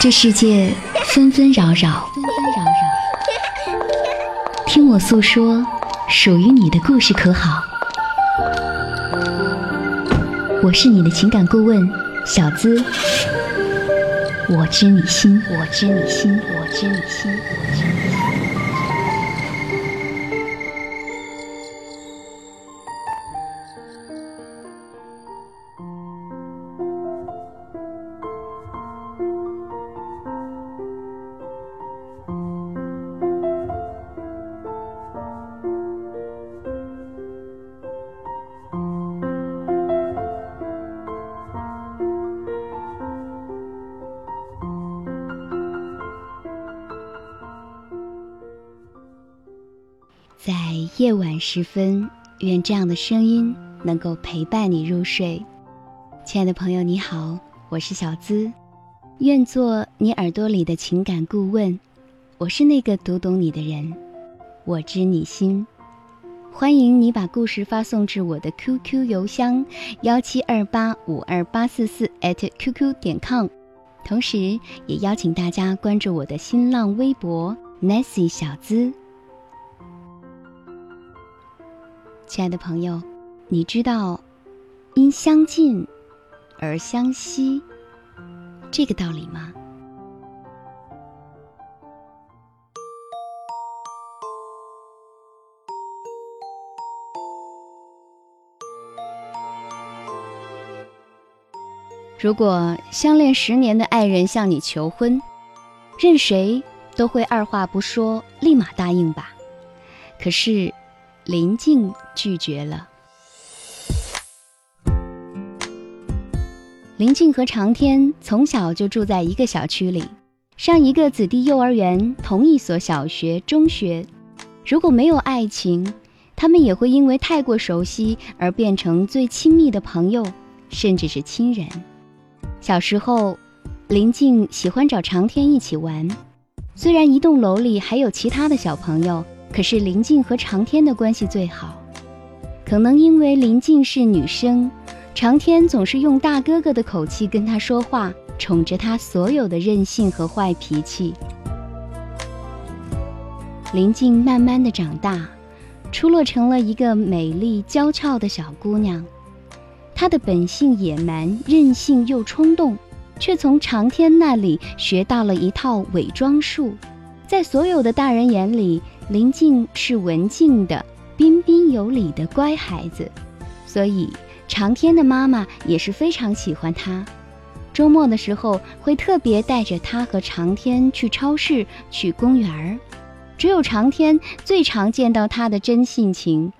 这世界纷纷扰扰，纷纷扰扰听我诉说属于你的故事，可好？我是你的情感顾问小资，我知你心，我知你心，我知你心，夜晚时分，愿这样的声音能够陪伴你入睡。亲爱的朋友，你好，我是小资，愿做你耳朵里的情感顾问。我是那个读懂你的人，我知你心。欢迎你把故事发送至我的 QQ 邮箱幺七二八五二八四四 @QQ 点 com，同时也邀请大家关注我的新浪微博 Nancy 小资。亲爱的朋友，你知道“因相近而相惜”这个道理吗？如果相恋十年的爱人向你求婚，任谁都会二话不说，立马答应吧。可是，林静拒绝了。林静和长天从小就住在一个小区里，上一个子弟幼儿园，同一所小学、中学。如果没有爱情，他们也会因为太过熟悉而变成最亲密的朋友，甚至是亲人。小时候，林静喜欢找长天一起玩。虽然一栋楼里还有其他的小朋友，可是林静和长天的关系最好。可能因为林静是女生，长天总是用大哥哥的口气跟她说话，宠着她所有的任性和坏脾气。林静慢慢的长大，出落成了一个美丽娇俏的小姑娘。她的本性野蛮、任性又冲动，却从长天那里学到了一套伪装术。在所有的大人眼里，林静是文静的、彬彬有礼的乖孩子，所以长天的妈妈也是非常喜欢她。周末的时候，会特别带着她和长天去超市、去公园儿。只有长天最常见到她的真性情。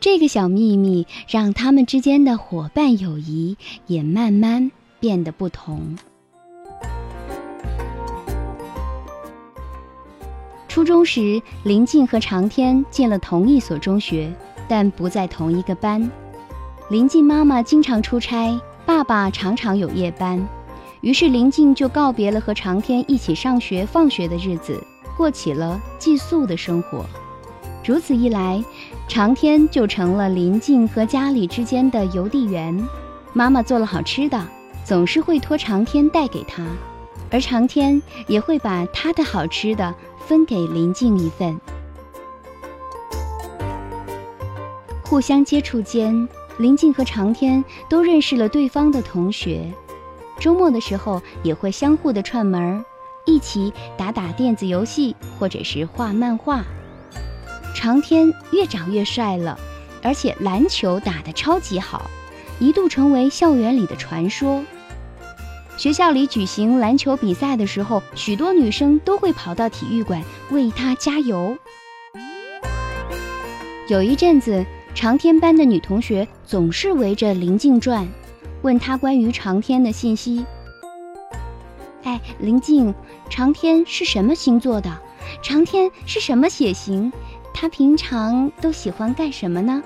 这个小秘密让他们之间的伙伴友谊也慢慢变得不同。初中时，林静和长天进了同一所中学，但不在同一个班。林静妈妈经常出差，爸爸常常有夜班，于是林静就告别了和长天一起上学、放学的日子，过起了寄宿的生活。如此一来，长天就成了林静和家里之间的邮递员。妈妈做了好吃的，总是会托长天带给他，而长天也会把他的好吃的分给林静一份。互相接触间，林静和长天都认识了对方的同学，周末的时候也会相互的串门，一起打打电子游戏或者是画漫画。长天越长越帅了，而且篮球打得超级好，一度成为校园里的传说。学校里举行篮球比赛的时候，许多女生都会跑到体育馆为他加油。有一阵子，长天班的女同学总是围着林静转，问他关于长天的信息。哎，林静，长天是什么星座的？长天是什么血型？他平常都喜欢干什么呢？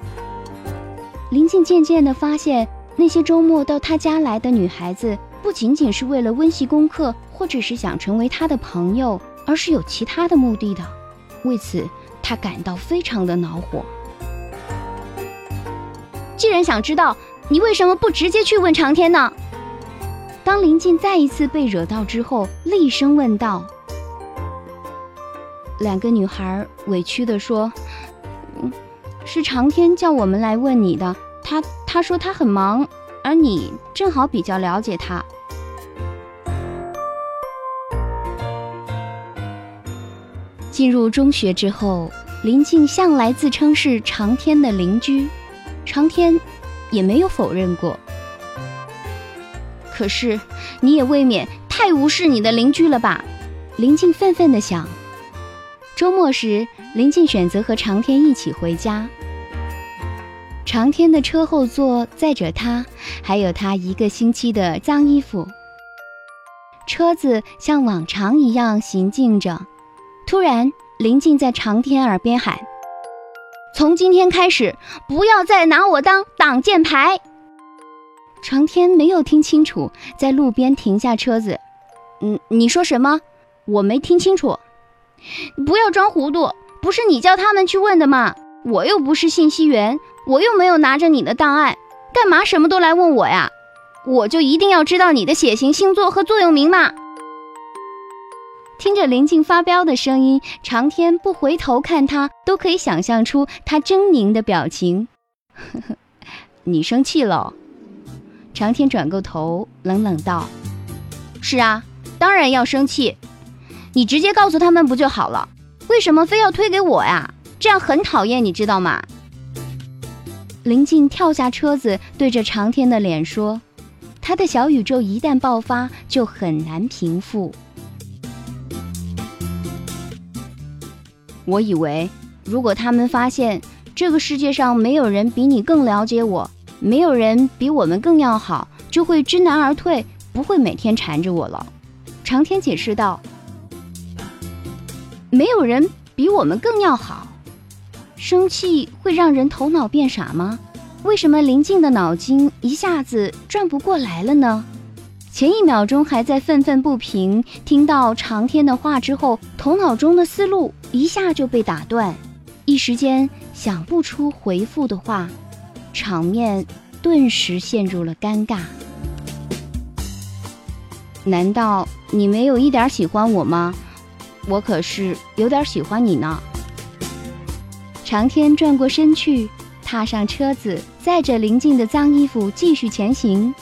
林静渐渐地发现，那些周末到他家来的女孩子，不仅仅是为了温习功课，或者是想成为他的朋友，而是有其他的目的的。为此，他感到非常的恼火。既然想知道，你为什么不直接去问长天呢？当林静再一次被惹到之后，厉声问道：“两个女孩委屈地说，是长天叫我们来问你的。他他说他很忙，而你正好比较了解他。”进入中学之后，林静向来自称是长天的邻居，长天也没有否认过。可是，你也未免太无视你的邻居了吧？林静愤愤地想。周末时，林静选择和长天一起回家。长天的车后座载着他，还有他一个星期的脏衣服。车子像往常一样行进着。突然，林静在长天耳边喊：“从今天开始，不要再拿我当挡箭牌。”长天没有听清楚，在路边停下车子。“嗯，你说什么？我没听清楚。”“不要装糊涂，不是你叫他们去问的吗？我又不是信息员，我又没有拿着你的档案，干嘛什么都来问我呀？我就一定要知道你的血型、星座和座右铭吗？”听着林静发飙的声音，长天不回头看他，都可以想象出他狰狞的表情。你生气了？长天转过头，冷冷道：“是啊，当然要生气。你直接告诉他们不就好了？为什么非要推给我呀？这样很讨厌，你知道吗？”林静跳下车子，对着长天的脸说：“他的小宇宙一旦爆发，就很难平复。”我以为，如果他们发现这个世界上没有人比你更了解我，没有人比我们更要好，就会知难而退，不会每天缠着我了。长天解释道：“没有人比我们更要好，生气会让人头脑变傻吗？为什么林静的脑筋一下子转不过来了呢？”前一秒钟还在愤愤不平，听到长天的话之后，头脑中的思路一下就被打断，一时间想不出回复的话，场面顿时陷入了尴尬。难道你没有一点喜欢我吗？我可是有点喜欢你呢。长天转过身去，踏上车子，载着林静的脏衣服继续前行。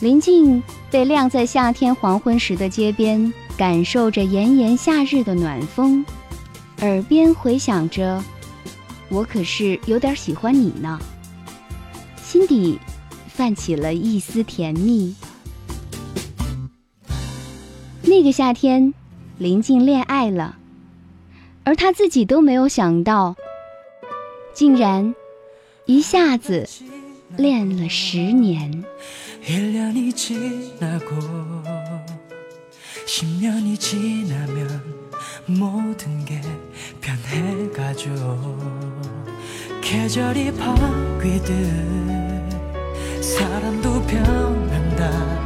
林静被晾在夏天黄昏时的街边，感受着炎炎夏日的暖风，耳边回响着“我可是有点喜欢你呢”，心底泛起了一丝甜蜜。那个夏天，林静恋爱了，而他自己都没有想到，竟然一下子恋了十年。 10년이 지나면 모든 게 변해가죠. 계절이 바뀌듯 사람도 변한다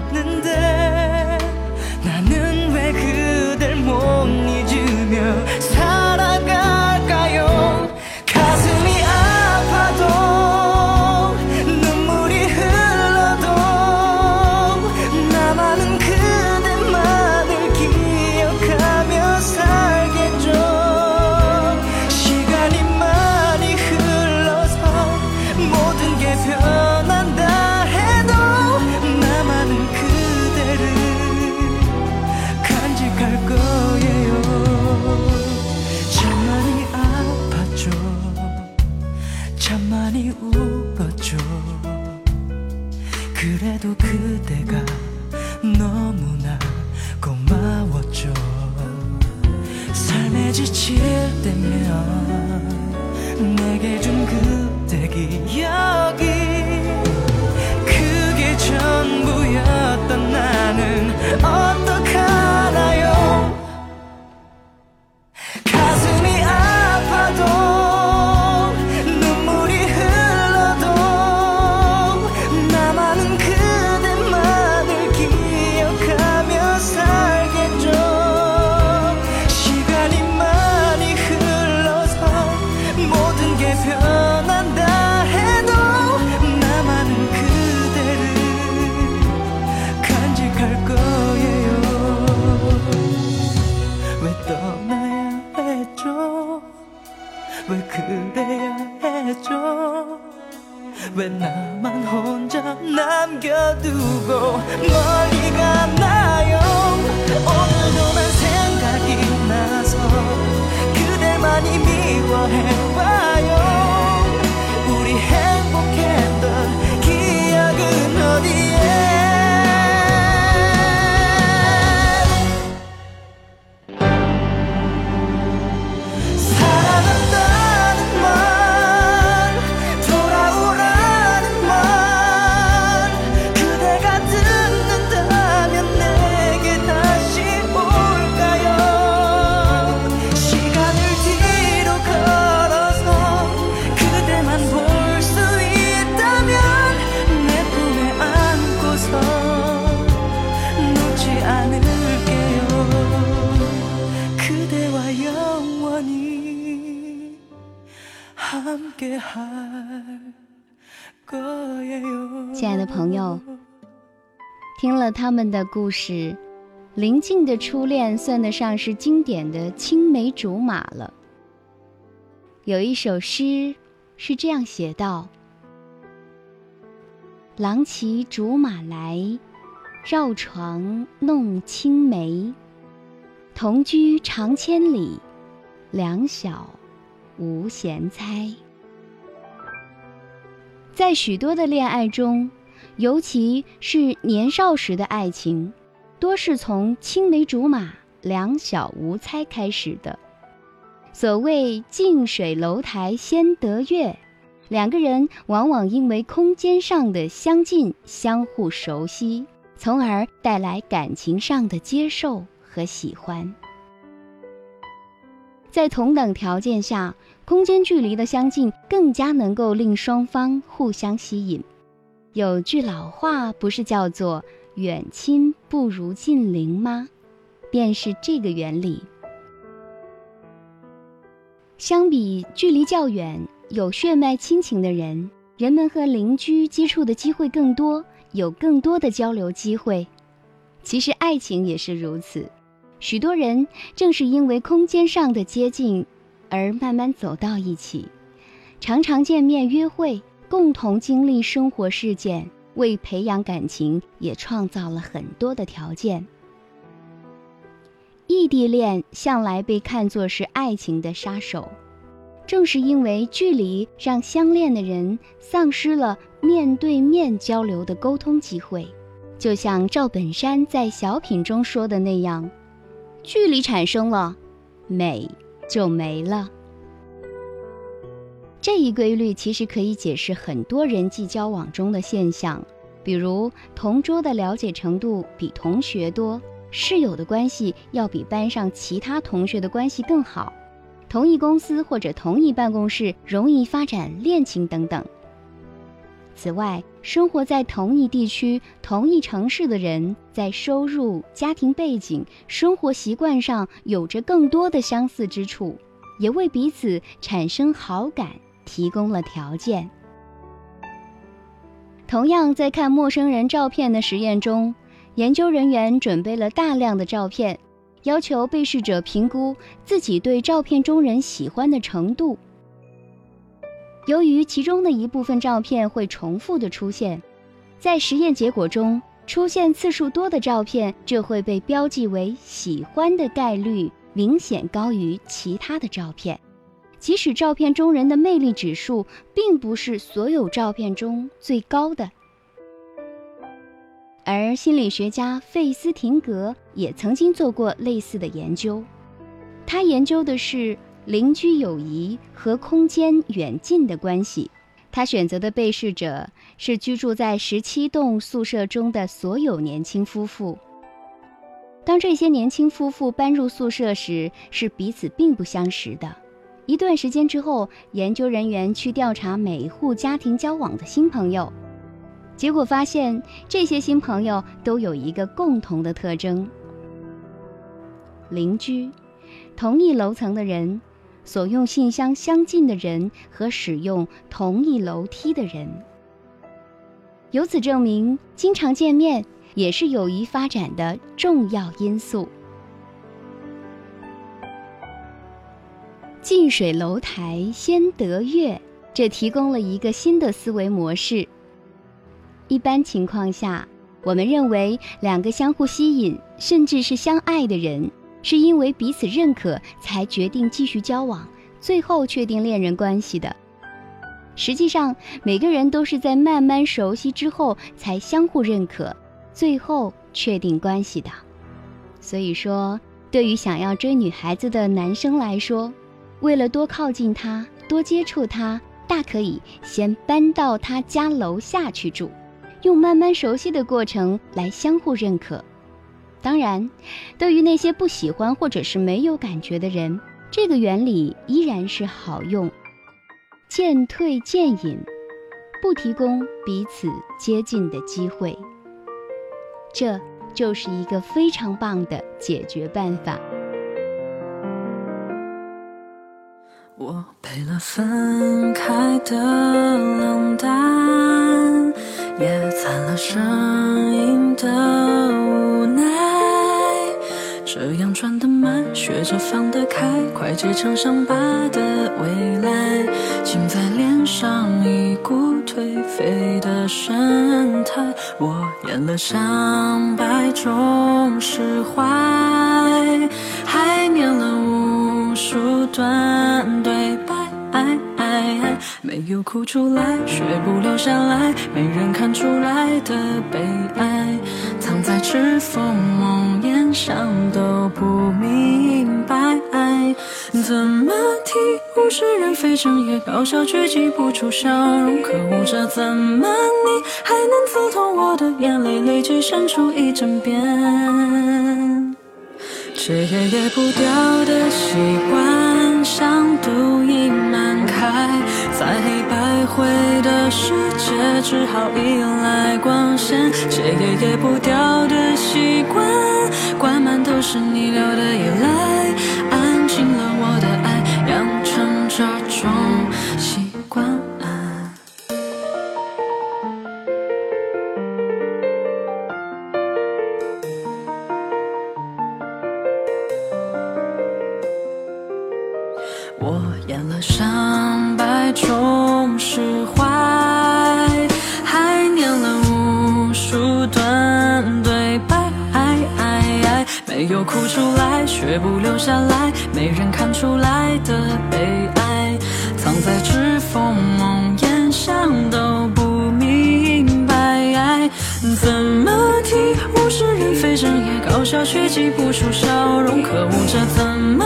亲爱的朋友，听了他们的故事，林静的初恋算得上是经典的青梅竹马了。有一首诗是这样写道：“郎骑竹马来，绕床弄青梅。同居长千里，两小无嫌猜。”在许多的恋爱中，尤其是年少时的爱情，多是从青梅竹马、两小无猜开始的。所谓近水楼台先得月，两个人往往因为空间上的相近、相互熟悉，从而带来感情上的接受和喜欢。在同等条件下，空间距离的相近更加能够令双方互相吸引。有句老话不是叫做“远亲不如近邻”吗？便是这个原理。相比距离较远、有血脉亲情的人，人们和邻居接触的机会更多，有更多的交流机会。其实爱情也是如此，许多人正是因为空间上的接近，而慢慢走到一起，常常见面约会，共同经历生活事件，为培养感情也创造了很多的条件。异地恋向来被看作是爱情的杀手，正是因为距离让相恋的人丧失了面对面交流的沟通机会。就像赵本山在小品中说的那样，距离产生了，美就没了。这一规律其实可以解释很多人际交往中的现象，比如同桌的了解程度比同学多。室友的关系要比班上其他同学的关系更好，同一公司或者同一办公室容易发展恋情等等。此外，生活在同一地区、同一城市的人，在收入、家庭背景、生活习惯上有着更多的相似之处，也为彼此产生好感提供了条件。同样，在看陌生人照片的实验中。研究人员准备了大量的照片，要求被试者评估自己对照片中人喜欢的程度。由于其中的一部分照片会重复的出现，在实验结果中出现次数多的照片，就会被标记为喜欢的概率明显高于其他的照片，即使照片中人的魅力指数并不是所有照片中最高的。而心理学家费斯廷格也曾经做过类似的研究，他研究的是邻居友谊和空间远近的关系。他选择的被试者是居住在十七栋宿舍中的所有年轻夫妇。当这些年轻夫妇搬入宿舍时，是彼此并不相识的。一段时间之后，研究人员去调查每户家庭交往的新朋友。结果发现，这些新朋友都有一个共同的特征：邻居、同一楼层的人、所用信箱相近的人和使用同一楼梯的人。由此证明，经常见面也是友谊发展的重要因素。近水楼台先得月，这提供了一个新的思维模式。一般情况下，我们认为两个相互吸引甚至是相爱的人，是因为彼此认可才决定继续交往，最后确定恋人关系的。实际上，每个人都是在慢慢熟悉之后才相互认可，最后确定关系的。所以说，对于想要追女孩子的男生来说，为了多靠近她、多接触她，大可以先搬到她家楼下去住，用慢慢熟悉的过程来相互认可。当然，对于那些不喜欢或者是没有感觉的人，这个原理依然是好用。渐退渐隐，不提供彼此接近的机会，这就是一个非常棒的解决办法。我背了分开的冷淡，也惨了声音的无奈。这样转得慢，学着放得开，快结成伤疤的未来。竟在脸上一股颓废的神态，我演了上百种释怀，还念了无数段对白，没有哭出来，却不留下来，没人看出来的悲哀，是否梦魇想都不明白。怎么听？物是人非，整夜搞笑却挤不出笑容。可恶，这怎么你还能刺痛我的眼泪？累积渗出一整片。戒也戒不掉的习惯，像毒瘾满开，在黑白灰的世界，只好依赖光线。戒也戒不掉的习惯，灌满都是你留的依赖。演了上百种释怀，还念了无数段对白，没有哭出来，却不留下来，没人看出来的悲哀。藏在指缝梦魇，想都不明白，怎么听？物是人非，整夜搞笑却挤不出笑容。可恶，这怎么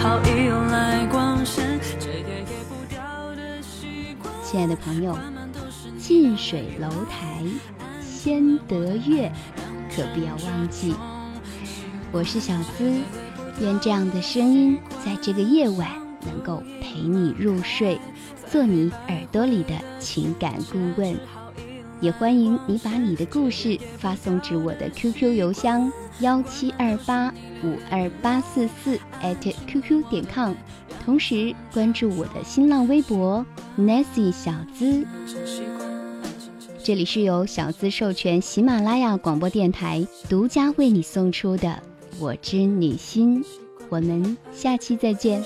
界，只好依赖光线。亲爱的朋友，近水楼台先得月，可不要忘记。我是小资，愿这样的声音在这个夜晚能够陪你入睡，做你耳朵里的情感顾问。也欢迎你把你的故事发送至我的 QQ 邮箱幺七二八五二八四四 @QQ 点 com。同时关注我的新浪微博 Nancy 小资，这里是由小资授权喜马拉雅广播电台独家为你送出的《我知你心》，我们下期再见。